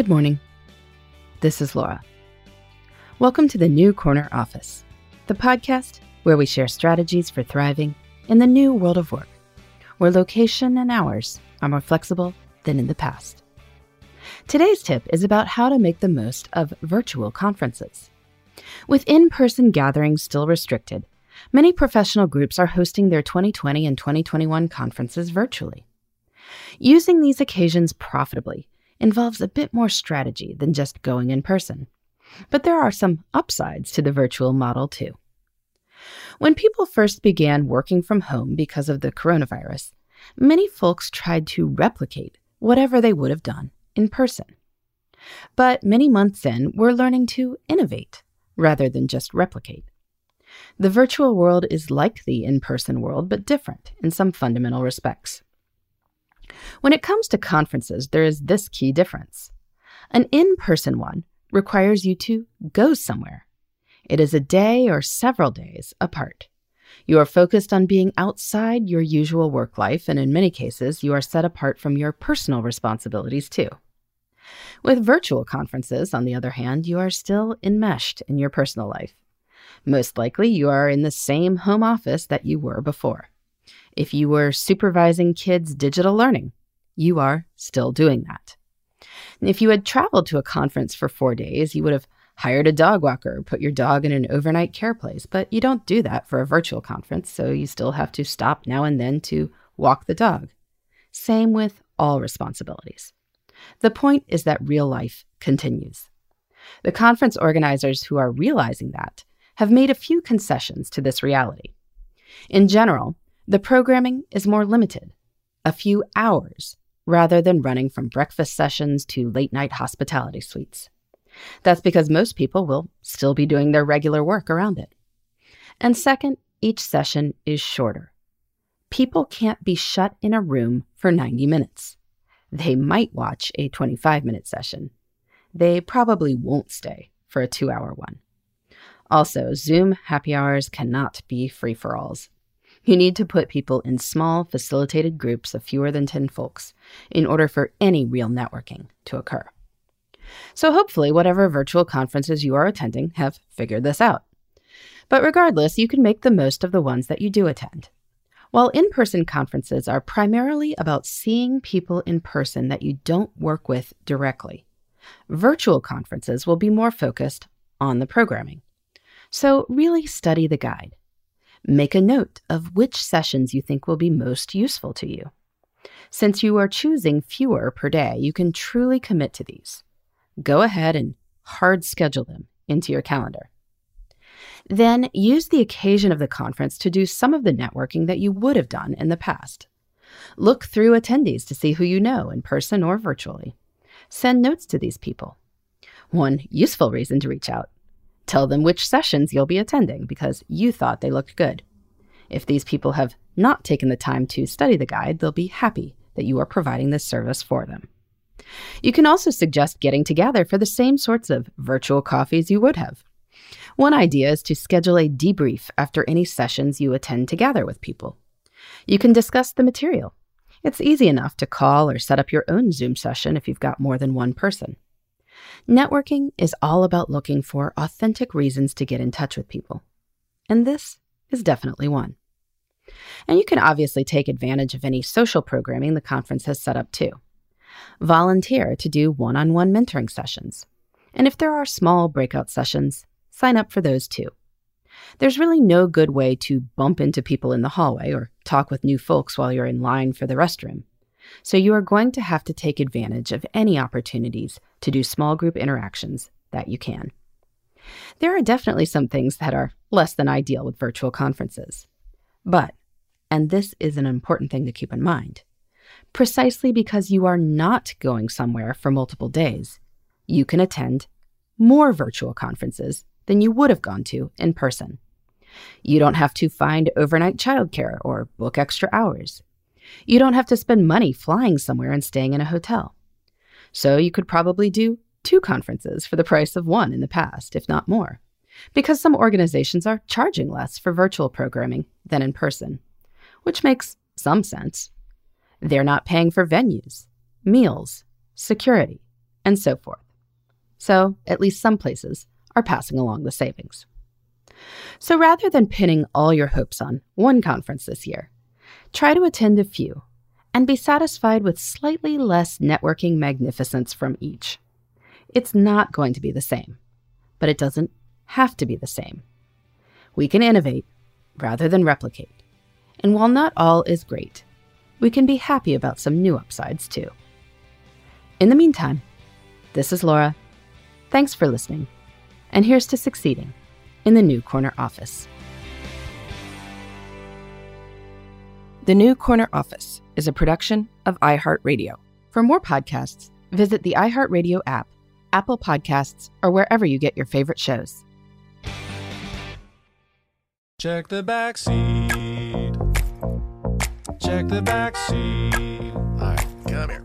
Good morning. This is Laura. Welcome to the New Corner Office, the podcast where we share strategies for thriving in the new world of work, where location and hours are more flexible than in the past. Today's tip is about how to make the most of virtual conferences. With in person gatherings still restricted, many professional groups are hosting their 2020 and 2021 conferences virtually. Using these occasions profitably involves a bit more strategy than just going in person. But there are some upsides to the virtual model, too. When people first began working from home because of the coronavirus, many folks tried to replicate whatever they would have done in person. But many months in, we're learning to innovate rather than just replicate. The virtual world is like the in person world, but different in some fundamental respects. When it comes to conferences, there is this key difference. An in person one requires you to go somewhere. It is a day or several days apart. You are focused on being outside your usual work life, and in many cases, you are set apart from your personal responsibilities too. With virtual conferences, on the other hand, you are still enmeshed in your personal life. Most likely, you are in the same home office that you were before. If you were supervising kids' digital learning, you are still doing that. And if you had traveled to a conference for four days, you would have hired a dog walker, put your dog in an overnight care place. But you don't do that for a virtual conference, so you still have to stop now and then to walk the dog. Same with all responsibilities. The point is that real life continues. The conference organizers who are realizing that have made a few concessions to this reality. In general, the programming is more limited, a few hours, rather than running from breakfast sessions to late night hospitality suites. That's because most people will still be doing their regular work around it. And second, each session is shorter. People can't be shut in a room for 90 minutes. They might watch a 25 minute session. They probably won't stay for a two hour one. Also, Zoom happy hours cannot be free for alls. You need to put people in small, facilitated groups of fewer than 10 folks in order for any real networking to occur. So, hopefully, whatever virtual conferences you are attending have figured this out. But regardless, you can make the most of the ones that you do attend. While in person conferences are primarily about seeing people in person that you don't work with directly, virtual conferences will be more focused on the programming. So, really study the guide. Make a note of which sessions you think will be most useful to you. Since you are choosing fewer per day, you can truly commit to these. Go ahead and hard schedule them into your calendar. Then use the occasion of the conference to do some of the networking that you would have done in the past. Look through attendees to see who you know in person or virtually. Send notes to these people. One useful reason to reach out Tell them which sessions you'll be attending because you thought they looked good. If these people have not taken the time to study the guide, they'll be happy that you are providing this service for them. You can also suggest getting together for the same sorts of virtual coffees you would have. One idea is to schedule a debrief after any sessions you attend together with people. You can discuss the material. It's easy enough to call or set up your own Zoom session if you've got more than one person. Networking is all about looking for authentic reasons to get in touch with people. And this is definitely one. And you can obviously take advantage of any social programming the conference has set up too. Volunteer to do one on one mentoring sessions. And if there are small breakout sessions, sign up for those too. There's really no good way to bump into people in the hallway or talk with new folks while you're in line for the restroom. So you are going to have to take advantage of any opportunities to do small group interactions that you can. There are definitely some things that are less than ideal with virtual conferences. But, and this is an important thing to keep in mind, precisely because you are not going somewhere for multiple days, you can attend more virtual conferences than you would have gone to in person. You don't have to find overnight childcare or book extra hours. You don't have to spend money flying somewhere and staying in a hotel. So you could probably do two conferences for the price of one in the past, if not more, because some organizations are charging less for virtual programming than in person, which makes some sense. They're not paying for venues, meals, security, and so forth. So, at least some places are passing along the savings. So, rather than pinning all your hopes on one conference this year, try to attend a few and be satisfied with slightly less networking magnificence from each. It's not going to be the same, but it doesn't have to be the same. We can innovate rather than replicate. And while not all is great, we can be happy about some new upsides too. In the meantime, this is Laura. Thanks for listening, and here's to succeeding in the New Corner office. The New Corner Office is a production of iHeartRadio. For more podcasts, visit the iHeartRadio app, Apple Podcasts, or wherever you get your favorite shows. Check the back seat. Check the back seat. All right, come here.